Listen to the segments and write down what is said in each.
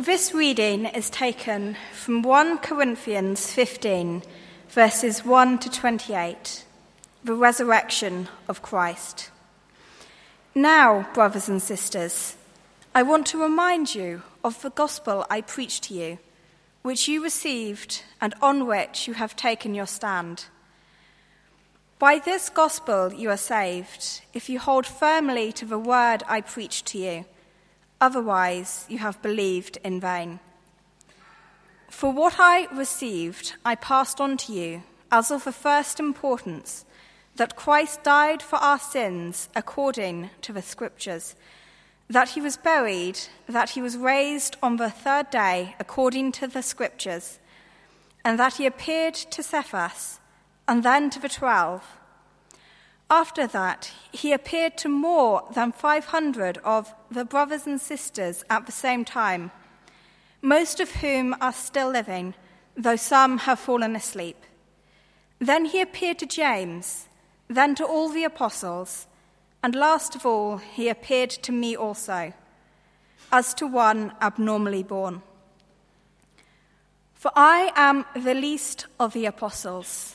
This reading is taken from 1 Corinthians 15, verses 1 to 28, the resurrection of Christ. Now, brothers and sisters, I want to remind you of the gospel I preached to you, which you received and on which you have taken your stand. By this gospel you are saved, if you hold firmly to the word I preached to you. Otherwise, you have believed in vain. For what I received, I passed on to you as of the first importance that Christ died for our sins according to the Scriptures, that he was buried, that he was raised on the third day according to the Scriptures, and that he appeared to Cephas and then to the twelve. After that, he appeared to more than 500 of the brothers and sisters at the same time, most of whom are still living, though some have fallen asleep. Then he appeared to James, then to all the apostles, and last of all, he appeared to me also, as to one abnormally born. For I am the least of the apostles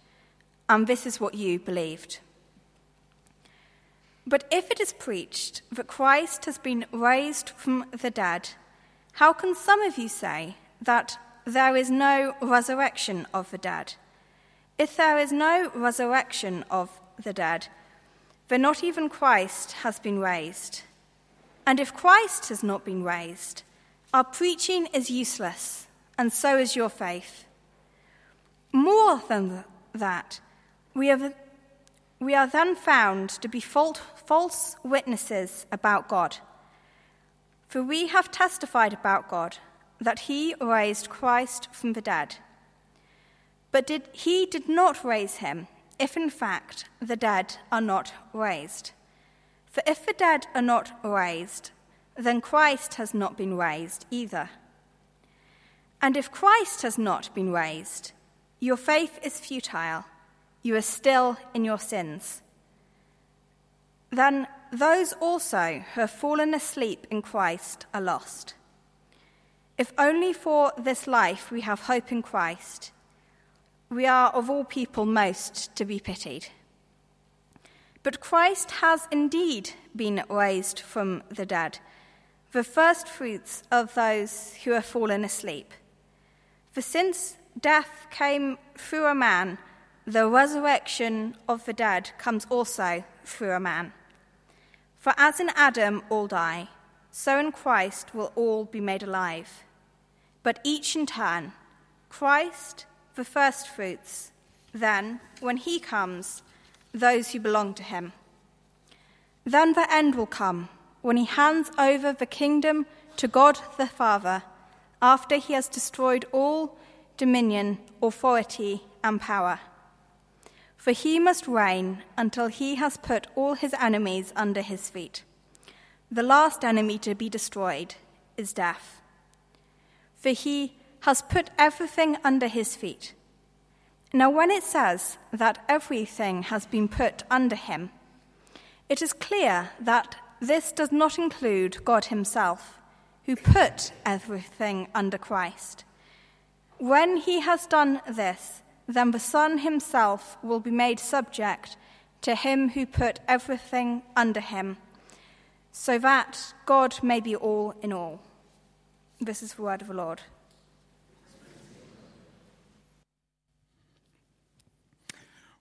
and this is what you believed. But if it is preached that Christ has been raised from the dead, how can some of you say that there is no resurrection of the dead? If there is no resurrection of the dead, then not even Christ has been raised. And if Christ has not been raised, our preaching is useless, and so is your faith. More than that, we, have, we are then found to be false witnesses about God. For we have testified about God that he raised Christ from the dead. But did, he did not raise him, if in fact the dead are not raised. For if the dead are not raised, then Christ has not been raised either. And if Christ has not been raised, your faith is futile you are still in your sins. Then those also who have fallen asleep in Christ are lost. If only for this life we have hope in Christ, we are of all people most to be pitied. But Christ has indeed been raised from the dead, the first fruits of those who have fallen asleep. For since death came through a man, the resurrection of the dead comes also through a man. For as in Adam all die, so in Christ will all be made alive. But each in turn Christ, the firstfruits, then, when he comes, those who belong to him. Then the end will come, when he hands over the kingdom to God the Father, after he has destroyed all dominion, authority, and power. For he must reign until he has put all his enemies under his feet. The last enemy to be destroyed is death. For he has put everything under his feet. Now, when it says that everything has been put under him, it is clear that this does not include God himself, who put everything under Christ. When he has done this, then the Son himself will be made subject to him who put everything under him, so that God may be all in all. This is the word of the Lord.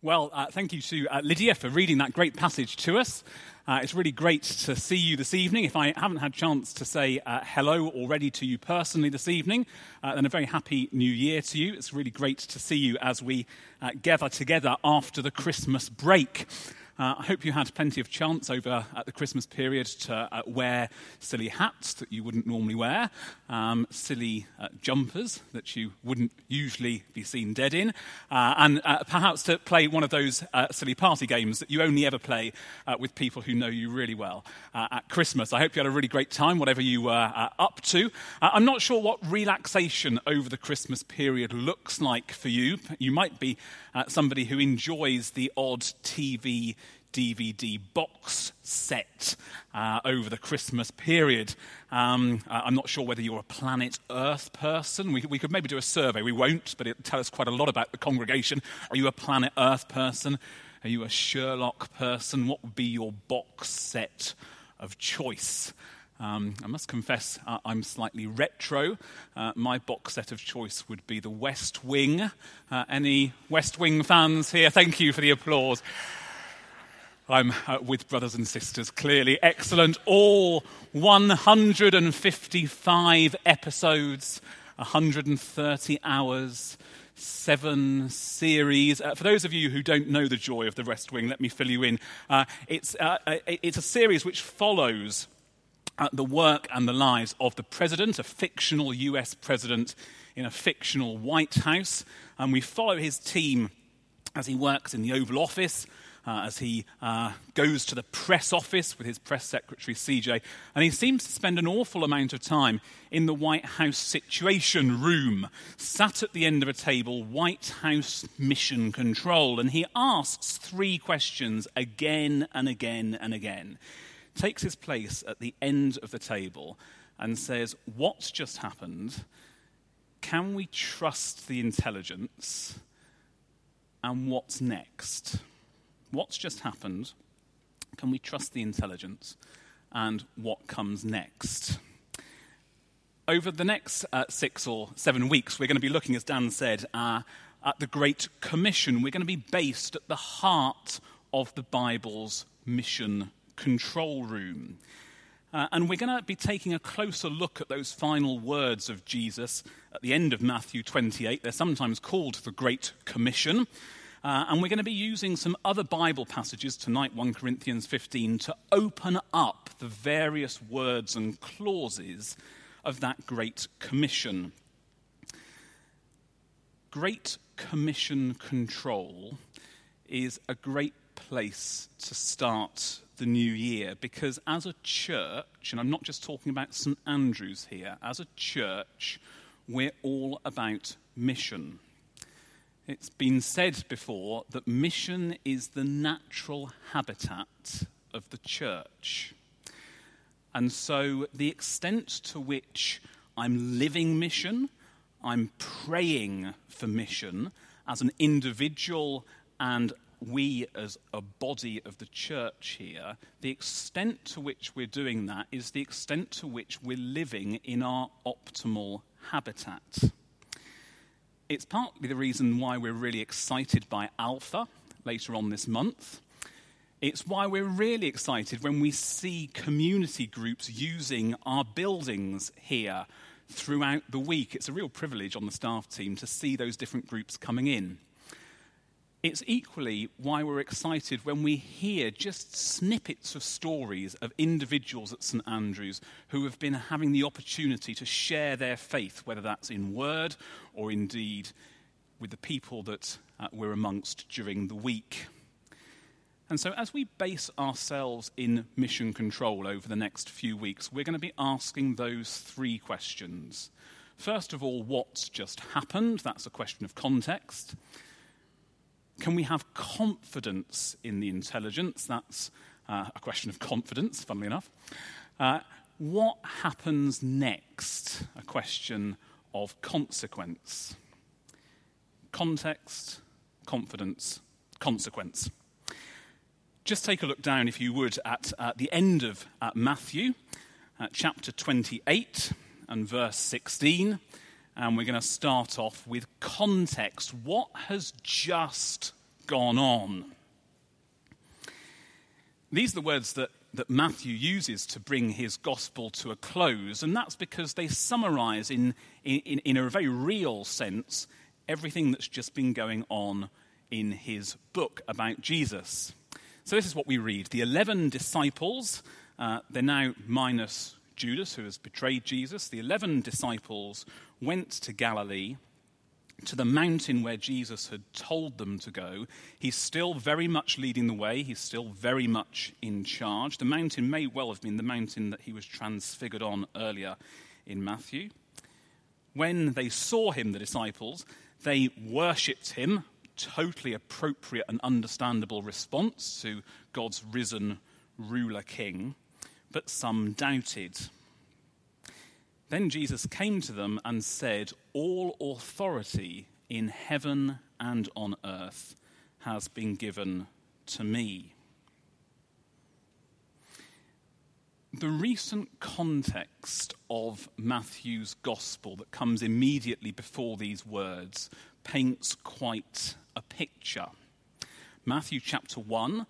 Well, uh, thank you to uh, Lydia for reading that great passage to us. Uh, it's really great to see you this evening. If I haven't had a chance to say uh, hello already to you personally this evening, uh, then a very happy new year to you. It's really great to see you as we uh, gather together after the Christmas break. Uh, I hope you had plenty of chance over at the Christmas period to uh, wear silly hats that you wouldn't normally wear, um, silly uh, jumpers that you wouldn't usually be seen dead in, uh, and uh, perhaps to play one of those uh, silly party games that you only ever play with people who know you really well at Christmas. I hope you had a really great time, whatever you were up to. I'm not sure what relaxation over the Christmas period looks like for you. You might be somebody who enjoys the odd TV DVD box set uh, over the Christmas period. Um, I'm not sure whether you're a planet Earth person. We, we could maybe do a survey. We won't, but it'll tell us quite a lot about the congregation. Are you a planet Earth person? Are you a Sherlock person? What would be your box set of choice? Um, I must confess, uh, I'm slightly retro. Uh, my box set of choice would be The West Wing. Uh, any West Wing fans here? Thank you for the applause. I'm uh, with brothers and sisters, clearly. Excellent. All 155 episodes, 130 hours, seven series. Uh, for those of you who don't know the joy of the West Wing, let me fill you in. Uh, it's, uh, it's a series which follows uh, the work and the lives of the president, a fictional US president in a fictional White House. And we follow his team as he works in the Oval Office uh, as he uh, goes to the press office with his press secretary, CJ, and he seems to spend an awful amount of time in the White House Situation Room, sat at the end of a table, White House Mission Control, and he asks three questions again and again and again. Takes his place at the end of the table and says, What's just happened? Can we trust the intelligence? And what's next? What's just happened? Can we trust the intelligence? And what comes next? Over the next uh, six or seven weeks, we're going to be looking, as Dan said, uh, at the Great Commission. We're going to be based at the heart of the Bible's mission control room. Uh, and we're going to be taking a closer look at those final words of Jesus at the end of Matthew 28. They're sometimes called the Great Commission. Uh, and we're going to be using some other Bible passages tonight, 1 Corinthians 15, to open up the various words and clauses of that Great Commission. Great Commission control is a great place to start the new year because as a church, and I'm not just talking about St Andrews here, as a church, we're all about mission. It's been said before that mission is the natural habitat of the church. And so, the extent to which I'm living mission, I'm praying for mission as an individual and we as a body of the church here, the extent to which we're doing that is the extent to which we're living in our optimal habitat. It's partly the reason why we're really excited by Alpha later on this month. It's why we're really excited when we see community groups using our buildings here throughout the week. It's a real privilege on the staff team to see those different groups coming in. It's equally why we're excited when we hear just snippets of stories of individuals at St Andrews who have been having the opportunity to share their faith, whether that's in word or indeed with the people that uh, we're amongst during the week. And so, as we base ourselves in mission control over the next few weeks, we're going to be asking those three questions. First of all, what's just happened? That's a question of context. Can we have confidence in the intelligence? That's uh, a question of confidence, funnily enough. Uh, what happens next? A question of consequence. Context, confidence, consequence. Just take a look down, if you would, at, at the end of uh, Matthew, chapter 28 and verse 16 and we're going to start off with context. What has just gone on? These are the words that, that Matthew uses to bring his gospel to a close, and that's because they summarize, in, in, in a very real sense, everything that's just been going on in his book about Jesus. So, this is what we read. The 11 disciples, uh, they're now minus Judas, who has betrayed Jesus. The 11 disciples went to Galilee, to the mountain where Jesus had told them to go. He's still very much leading the way, he's still very much in charge. The mountain may well have been the mountain that he was transfigured on earlier in Matthew. When they saw him, the disciples, they worshipped him, totally appropriate and understandable response to God's risen ruler king, but some doubted. Then Jesus came to them and said, All authority in heaven and on earth has been given to me. The recent context of Matthew's gospel that comes immediately before these words paints quite a picture. Matthew chapter 1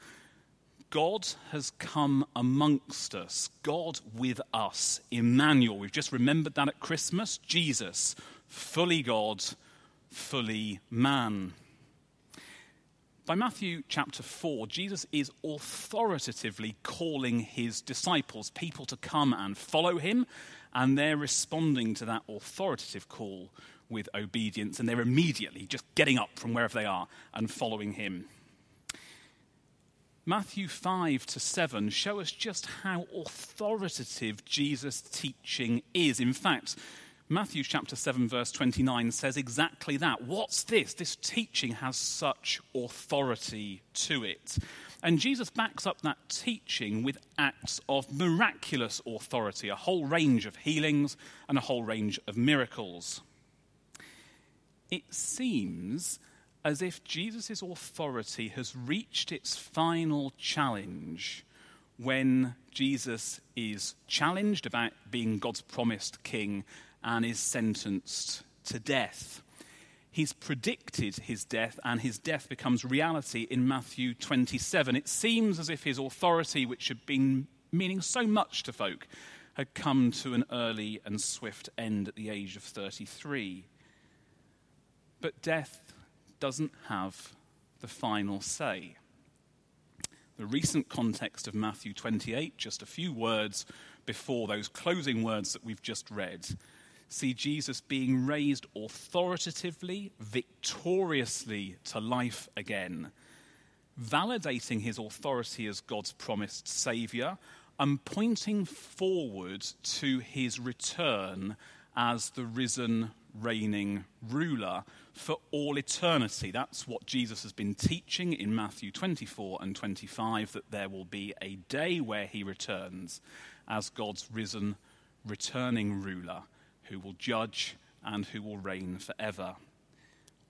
God has come amongst us, God with us, Emmanuel. We've just remembered that at Christmas. Jesus, fully God, fully man. By Matthew chapter 4, Jesus is authoritatively calling his disciples, people to come and follow him, and they're responding to that authoritative call with obedience, and they're immediately just getting up from wherever they are and following him. Matthew 5 to 7 show us just how authoritative Jesus' teaching is. In fact, Matthew chapter 7, verse 29 says exactly that. What's this? This teaching has such authority to it. And Jesus backs up that teaching with acts of miraculous authority, a whole range of healings and a whole range of miracles. It seems as if Jesus' authority has reached its final challenge when Jesus is challenged about being God's promised king and is sentenced to death. He's predicted his death, and his death becomes reality in Matthew 27. It seems as if his authority, which had been meaning so much to folk, had come to an early and swift end at the age of 33. But death doesn't have the final say. The recent context of Matthew 28, just a few words before those closing words that we've just read, see Jesus being raised authoritatively, victoriously to life again, validating his authority as God's promised Saviour and pointing forward to his return as the risen, reigning ruler for all eternity. That's what Jesus has been teaching in Matthew 24 and 25 that there will be a day where he returns as God's risen, returning ruler who will judge and who will reign forever.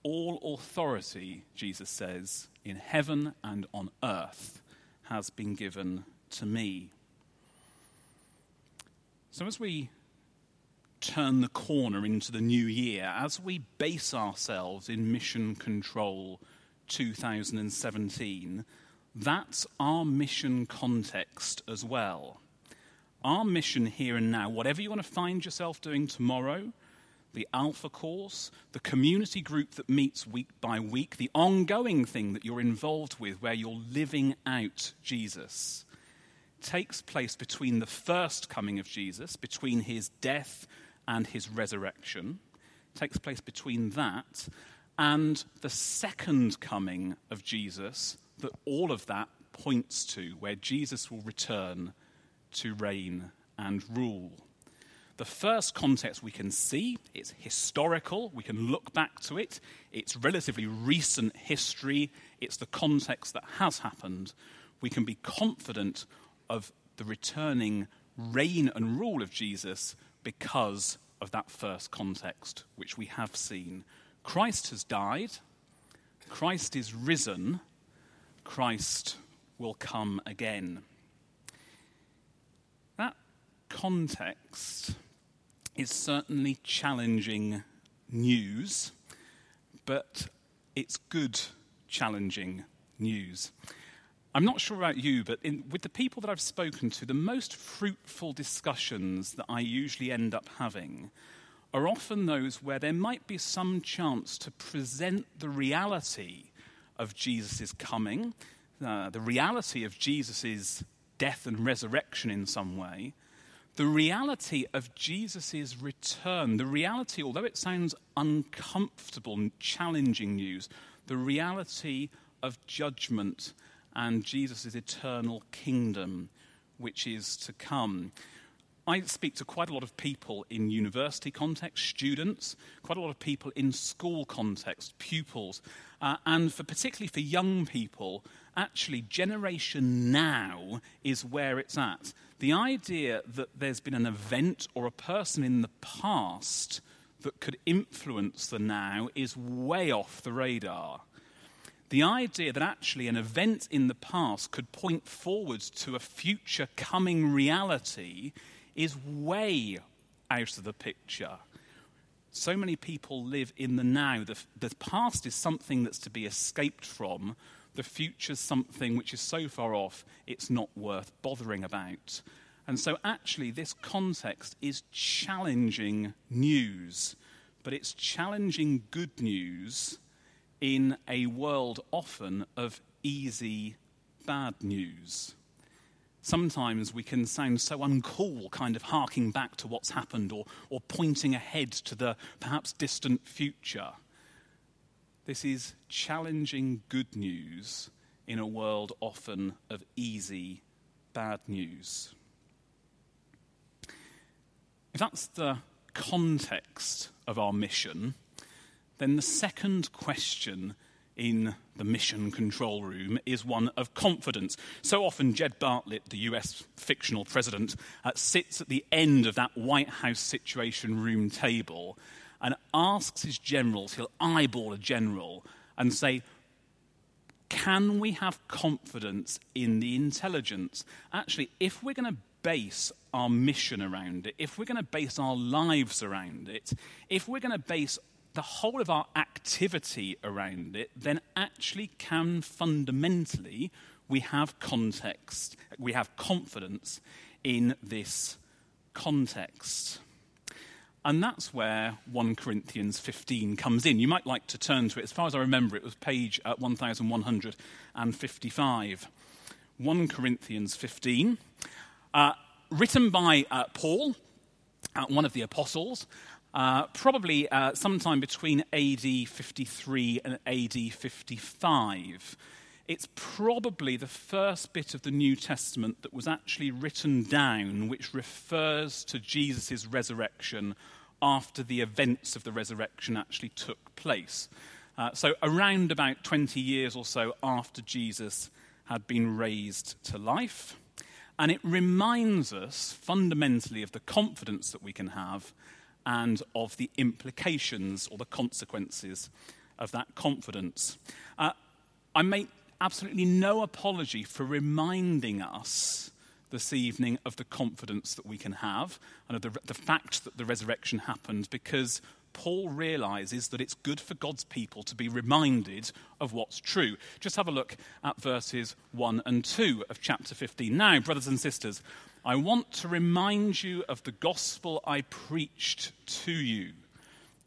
All authority, Jesus says, in heaven and on earth has been given to me. So, as we turn the corner into the new year, as we base ourselves in Mission Control 2017, that's our mission context as well. Our mission here and now, whatever you want to find yourself doing tomorrow, the Alpha course, the community group that meets week by week, the ongoing thing that you're involved with where you're living out Jesus, takes place between the first coming of Jesus, between his death and his resurrection, takes place between that and the second coming of Jesus, that all of that points to, where Jesus will return to reign and rule. The first context we can see, it's historical, we can look back to it, it's relatively recent history, it's the context that has happened. We can be confident of the returning reign and rule of Jesus because of that first context, which we have seen. Christ has died, Christ is risen, Christ will come again That context is certainly challenging news, but it's good challenging news. I'm not sure about you, but in, with the people that I've spoken to, the most fruitful discussions that I usually end up having are often those where there might be some chance to present the reality of Jesus' coming, uh, the reality of Jesus' death and resurrection in some way, the reality of Jesus' return, the reality, although it sounds uncomfortable and challenging news, the reality of judgment and Jesus' eternal kingdom, which is to come. I speak to quite a lot of people in university context, students, quite a lot of people in school context, pupils, uh, and for particularly for young people, actually, generation now is where it's at. The idea that there's been an event or a person in the past that could influence the now is way off the radar. The idea that actually an event in the past could point forwards to a future coming reality is way out of the picture. So many people live in the now. The, the past is something that's to be escaped from. The future's something which is so far off, it's not worth bothering about. And so, actually, this context is challenging news, but it's challenging good news in a world often of easy bad news sometimes we can sound so uncool, kind of harking back to what's happened or, or pointing ahead to the perhaps distant future. This is challenging good news in a world often of easy bad news. If that's the context of our mission, then the second question in the mission control room is one of confidence. So often, Jed Bartlet, the US fictional president, uh, sits at the end of that White House Situation Room table and asks his generals, he'll eyeball a general and say, Can we have confidence in the intelligence? Actually, if we're going to base our mission around it, if we're going to base our lives around it, if we're going to base the whole of our activity around it, then actually can fundamentally we have context, we have confidence in this context. And that's where 1 Corinthians 15 comes in. You might like to turn to it. As far as I remember, it was page uh, 1155. 1 Corinthians 15, uh, written by uh, Paul, uh, one of the apostles, uh, probably uh, sometime between AD 53 and AD 55. It's probably the first bit of the New Testament that was actually written down which refers to Jesus' resurrection after the events of the resurrection actually took place. Uh, so, around about 20 years or so after Jesus had been raised to life. And it reminds us fundamentally of the confidence that we can have and of the implications or the consequences of that confidence. Uh, I make absolutely no apology for reminding us this evening of the confidence that we can have and of the, the fact that the resurrection happened because Paul realizes that it's good for God's people to be reminded of what's true. Just have a look at verses 1 and 2 of chapter 15. Now, brothers and sisters, I want to remind you of the gospel I preached to you,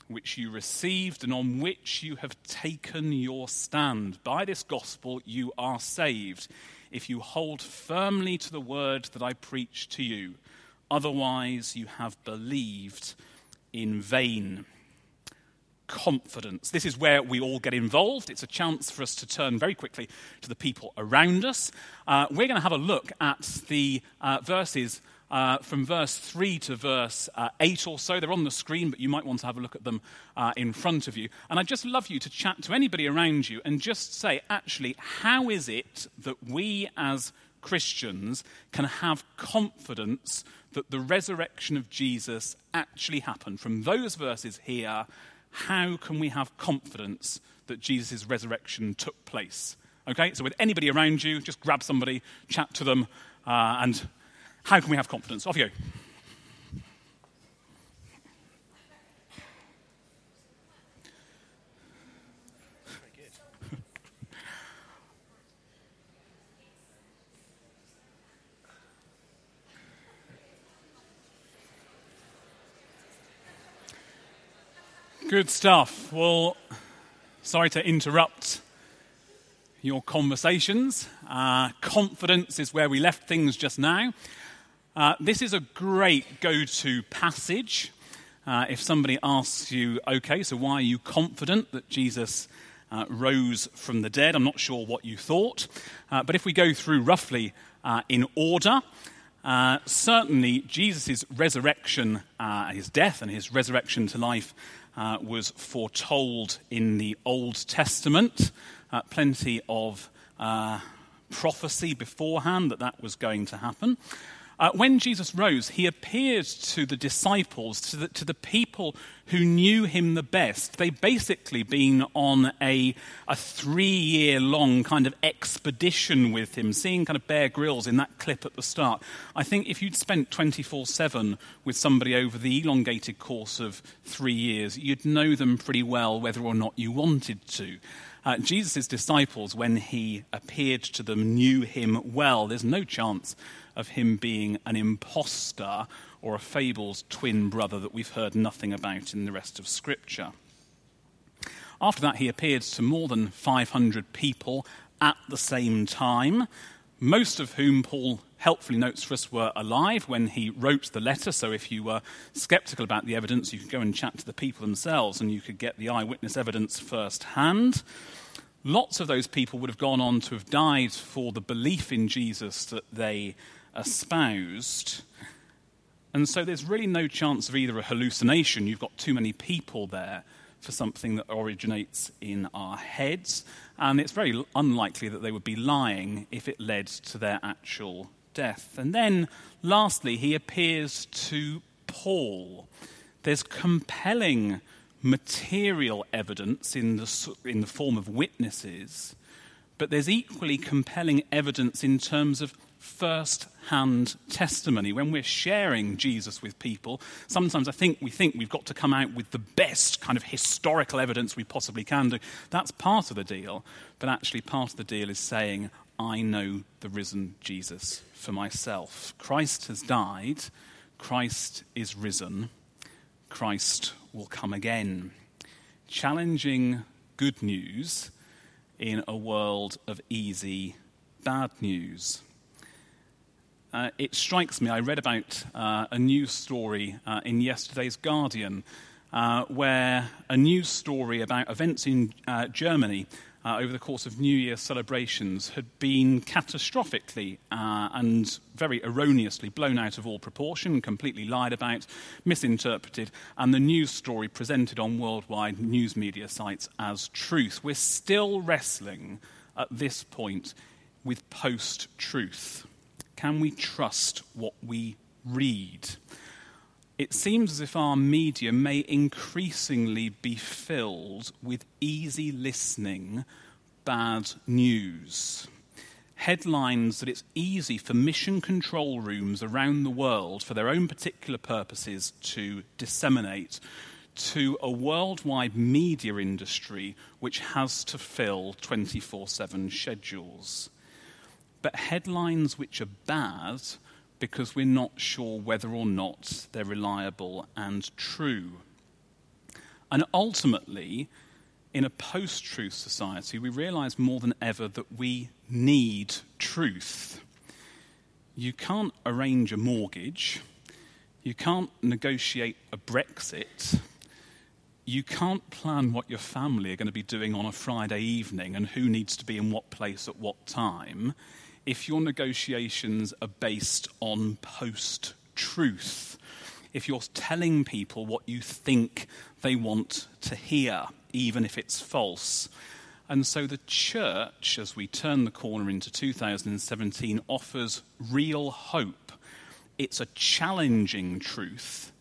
which you received and on which you have taken your stand. By this gospel you are saved, if you hold firmly to the word that I preached to you. Otherwise, you have believed in vain confidence. This is where we all get involved. It's a chance for us to turn very quickly to the people around us. Uh, we're going to have a look at the uh, verses uh, from verse 3 to verse uh, 8 or so. They're on the screen, but you might want to have a look at them uh, in front of you. And I'd just love you to chat to anybody around you and just say, actually, how is it that we as Christians can have confidence that the resurrection of Jesus actually happened? From those verses here how can we have confidence that Jesus' resurrection took place? Okay, so with anybody around you, just grab somebody, chat to them, uh, and how can we have confidence? Off you go. Good stuff. Well, sorry to interrupt your conversations. Uh, confidence is where we left things just now. Uh, this is a great go to passage. Uh, if somebody asks you, okay, so why are you confident that Jesus uh, rose from the dead? I'm not sure what you thought. Uh, but if we go through roughly uh, in order, certainly Jesus' resurrection, his death and his resurrection to life Uh, was foretold in the Old Testament. Uh, plenty of uh, prophecy beforehand that that was going to happen. Uh, when Jesus rose, he appeared to the disciples, to the, to the, people who knew him the best. They'd basically been on a, a three year long kind of expedition with him, seeing kind of Bear Grylls in that clip at the start. I think if you'd spent 24 7 with somebody over the elongated course of three years, you'd know them pretty well whether or not you wanted to. Uh, Jesus' disciples, when he appeared to them, knew him well. There's no chance of him being an impostor or a fable's twin brother that we've heard nothing about in the rest of Scripture. After that, he appeared to more than 500 people at the same time, most of whom Paul helpfully notes for us were alive when he wrote the letter. So if you were skeptical about the evidence, you could go and chat to the people themselves and you could get the eyewitness evidence firsthand. Lots of those people would have gone on to have died for the belief in Jesus that they espoused. And so there's really no chance of either a hallucination, you've got too many people there, for something that originates in our heads, and it's very unlikely that they would be lying if it led to their actual death. And then, lastly, he appears to Paul. There's compelling material evidence in the, in the form of witnesses, but there's equally compelling evidence in terms of first hand testimony. When we're sharing Jesus with people, sometimes I think we think we've got to come out with the best kind of historical evidence we possibly can do. That's part of the deal, but actually, part of the deal is saying, I know the risen Jesus for myself. Christ has died, Christ is risen, Christ will come again. Challenging good news in a world of easy bad news uh, it strikes me, I read about uh, a news story uh, in yesterday's Guardian uh, where a news story about events in uh, Germany uh, over the course of New Year celebrations had been catastrophically and very erroneously blown out of all proportion, completely lied about, misinterpreted, and the news story presented on worldwide news media sites as truth. We're still wrestling at this point with post truth. Can we trust what we read? It seems as if our media may increasingly be filled with easy listening bad news. Headlines that it's easy for mission control rooms around the world, for their own particular purposes, to disseminate to a worldwide media industry which has to fill 24 7 schedules but headlines which are bad because we're not sure whether or not they're reliable and true. And ultimately, in a post truth society, we realize more than ever that we need truth. You can't arrange a mortgage, you can't negotiate a Brexit, you can't plan what your family are going to be doing on a Friday evening and who needs to be in what place at what time if your negotiations are based on post truth, if you're telling people what you think they want to hear, even if it's false. And so the church, as we turn the corner into 2017, offers real hope. It's a challenging truth,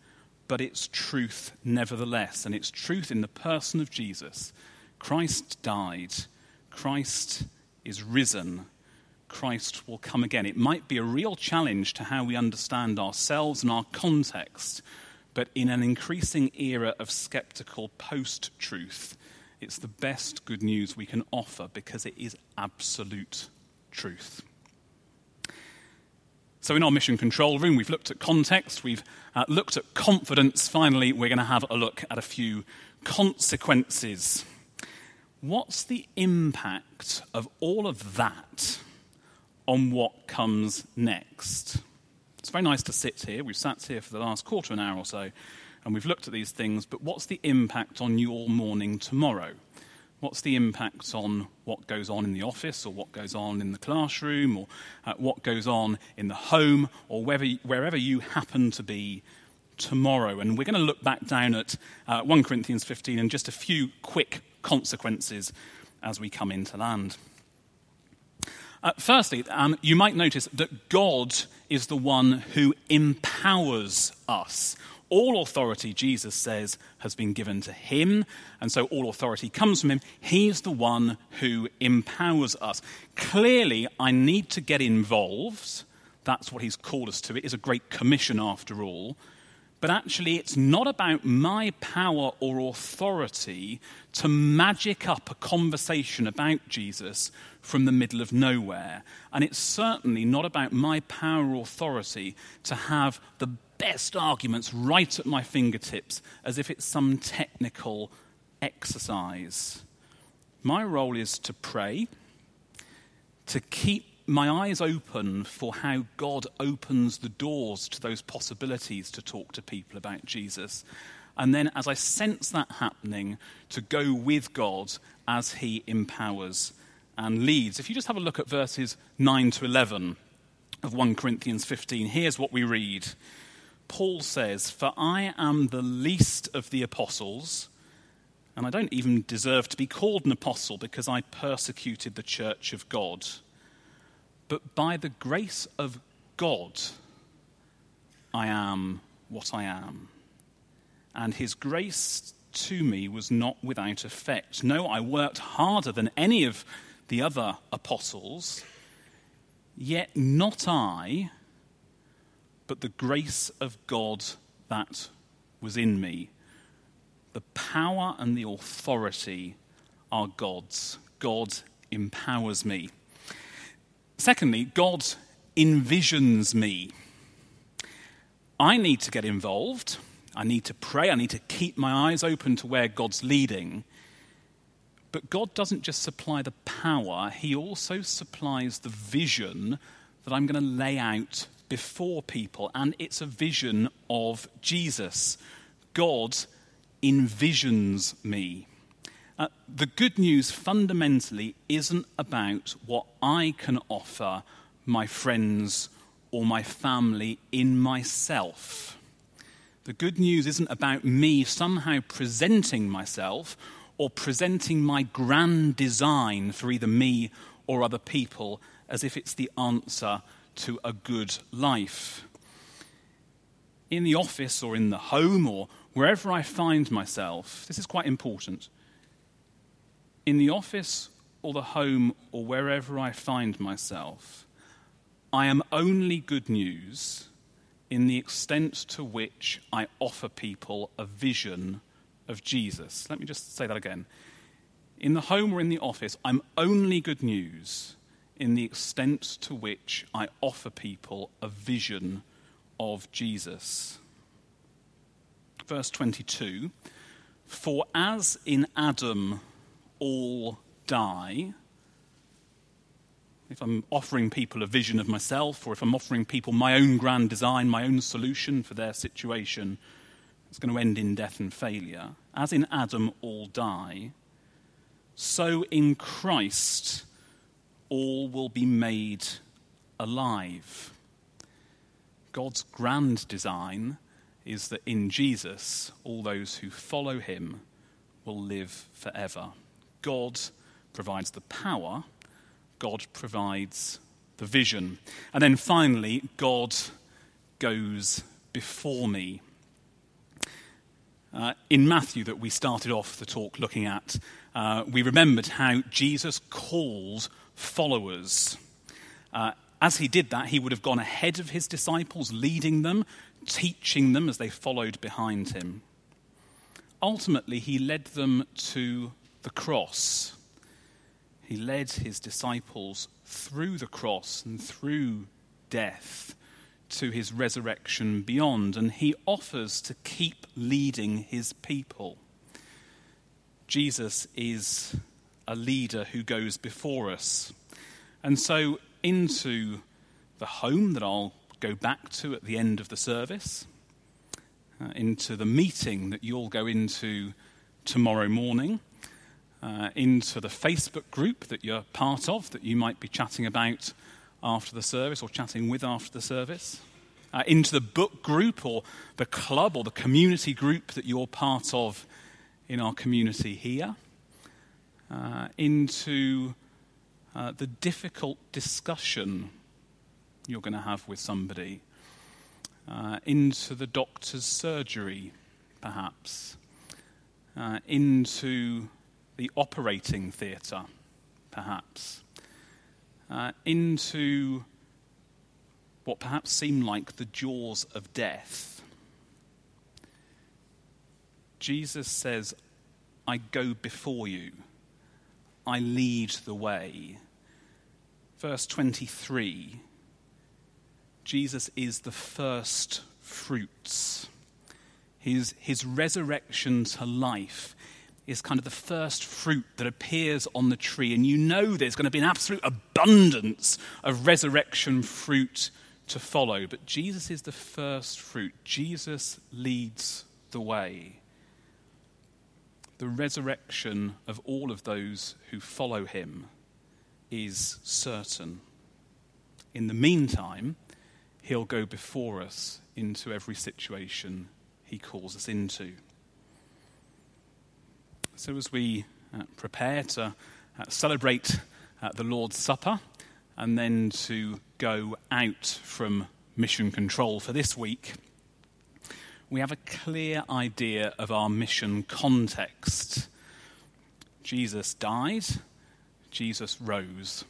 but it's truth nevertheless. And it's truth in the person of Jesus. Christ died, Christ is risen, Christ will come again. It might be a real challenge to how we understand ourselves and our context, but in an increasing era of skeptical post truth, it's the best good news we can offer because it is absolute truth. So, in our mission control room, we've looked at context, we've uh, looked at confidence. Finally, we're going to have a look at a few consequences. what's the impact of all of that on what comes next? It's very nice to sit here. We've sat here for the last quarter of an hour or so, and we've looked at these things, but what's the impact on your morning tomorrow? What's the impact on what goes on in the office or what goes on in the classroom or uh, what goes on in the home or wherever, wherever you happen to be tomorrow? And we're going to look back down at uh, 1 Corinthians 15 and just a few quick consequences as we come into land. Uh, firstly, um, you might notice that God is the one who empowers us all authority, Jesus says, has been given to him, and so all authority comes from him. He's the one who empowers us. Clearly, I need to get involved. That's what he's called us to. It is a great commission, after all. But actually, it's not about my power or authority to magic up a conversation about Jesus from the middle of nowhere. And it's certainly not about my power or authority to have the best arguments right at my fingertips as if it's some technical exercise. My role is to pray, to keep my eyes open for how God opens the doors to those possibilities to talk to people about Jesus. And then, as I sense that happening, to go with God as He empowers and leads. If you just have a look at verses 9 to 11 of 1 Corinthians 15, here's what we read. Paul says, For I am the least of the apostles, and I don't even deserve to be called an apostle because I persecuted the church of God. But by the grace of God, I am what I am. And his grace to me was not without effect. No, I worked harder than any of the other apostles, yet not I but the grace of God that was in me. The power and the authority are God's. God empowers me. Secondly, God envisions me. I need to get involved. I need to pray. I need to keep my eyes open to where God's leading. But God doesn't just supply the power, He also supplies the vision that I'm going to lay out before people, and it's a vision of Jesus. God envisions me. Uh, the good news fundamentally isn't about what I can offer my friends or my family in myself. The good news isn't about me somehow presenting myself or presenting my grand design for either me or other people as if it's the answer to a good life. In the office or in the home or wherever I find myself, this is quite important. In the office or the home or wherever I find myself, I am only good news in the extent to which I offer people a vision of Jesus. Let me just say that again. In the home or in the office, I'm only good news in the extent to which I offer people a vision of Jesus. Verse 22 For as in Adam all die, if I'm offering people a vision of myself, or if I'm offering people my own grand design, my own solution for their situation, it's going to end in death and failure. As in Adam all die, so in Christ all will be made alive. God's grand design is that in Jesus, all those who follow him will live forever. God provides the power, God provides the vision. And then finally, God goes before me. Uh, in Matthew, that we started off the talk looking at, uh, we remembered how Jesus calls followers. Uh, as he did that, he would have gone ahead of his disciples, leading them, teaching them as they followed behind him. Ultimately, he led them to the cross. He led his disciples through the cross and through death to his resurrection beyond, and he offers to keep leading his people. Jesus is a leader who goes before us. And so, into the home that I'll go back to at the end of the service, uh, into the meeting that you'll go into tomorrow morning, uh, into the Facebook group that you're part of that you might be chatting about after the service or chatting with after the service, uh, into the book group or the club or the community group that you're part of in our community here, uh, into uh, the difficult discussion you're going to have with somebody, uh, into the doctor's surgery, perhaps, uh, into the operating theatre, perhaps, uh, into what perhaps seem like the jaws of death. Jesus says, I go before you, I lead the way. Verse 23 Jesus is the first fruits. His, his resurrection to life is kind of the first fruit that appears on the tree. And you know there's going to be an absolute abundance of resurrection fruit to follow. But Jesus is the first fruit. Jesus leads the way. The resurrection of all of those who follow him is certain. In the meantime, he'll go before us into every situation he calls us into. So, as we uh, prepare to uh, celebrate uh, the Lord's Supper and then to go out from mission control for this week, we have a clear idea of our mission context. Jesus died, Jesus rose,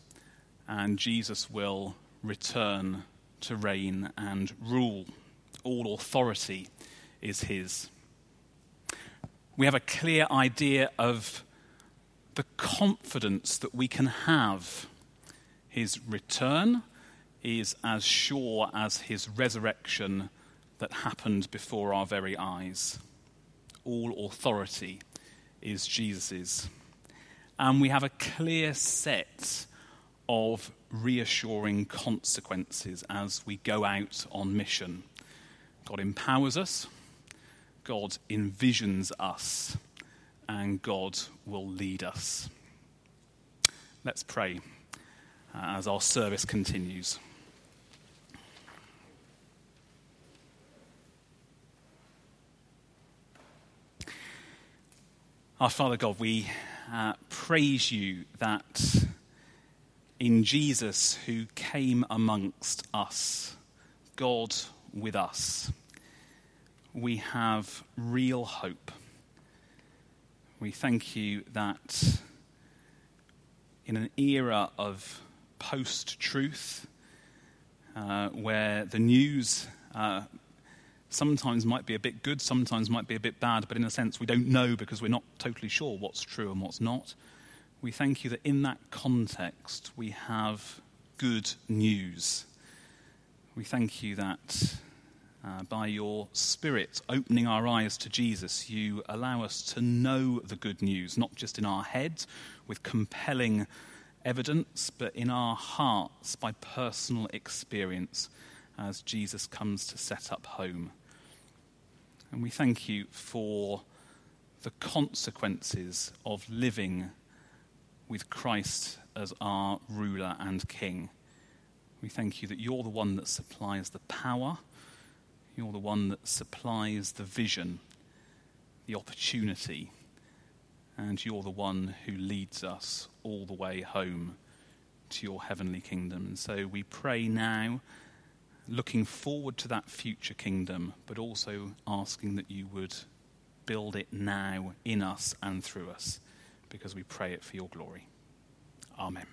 and Jesus will return to reign and rule. All authority is his. We have a clear idea of the confidence that we can have. His return is as sure as his resurrection that happened before our very eyes. All authority is Jesus's. And we have a clear set of reassuring consequences as we go out on mission. God empowers us, God envisions us, and God will lead us. Let's pray uh, as our service continues. Our Father God, we uh, praise you that in Jesus who came amongst us, God with us, we have real hope. We thank you that in an era of post truth, uh, where the news uh, sometimes might be a bit good, sometimes might be a bit bad, but in a sense we don't know because we're not totally sure what's true and what's not we thank you that in that context we have good news. We thank you that uh, by your Spirit opening our eyes to Jesus, you allow us to know the good news, not just in our heads with compelling evidence, but in our hearts by personal experience as Jesus comes to set up home. And we thank you for the consequences of living with Christ as our ruler and king. We thank you that you're the one that supplies the power, you're the one that supplies the vision, the opportunity, and you're the one who leads us all the way home to your heavenly kingdom. And so we pray now, looking forward to that future kingdom, but also asking that you would build it now in us and through us because we pray it for your glory. Amen.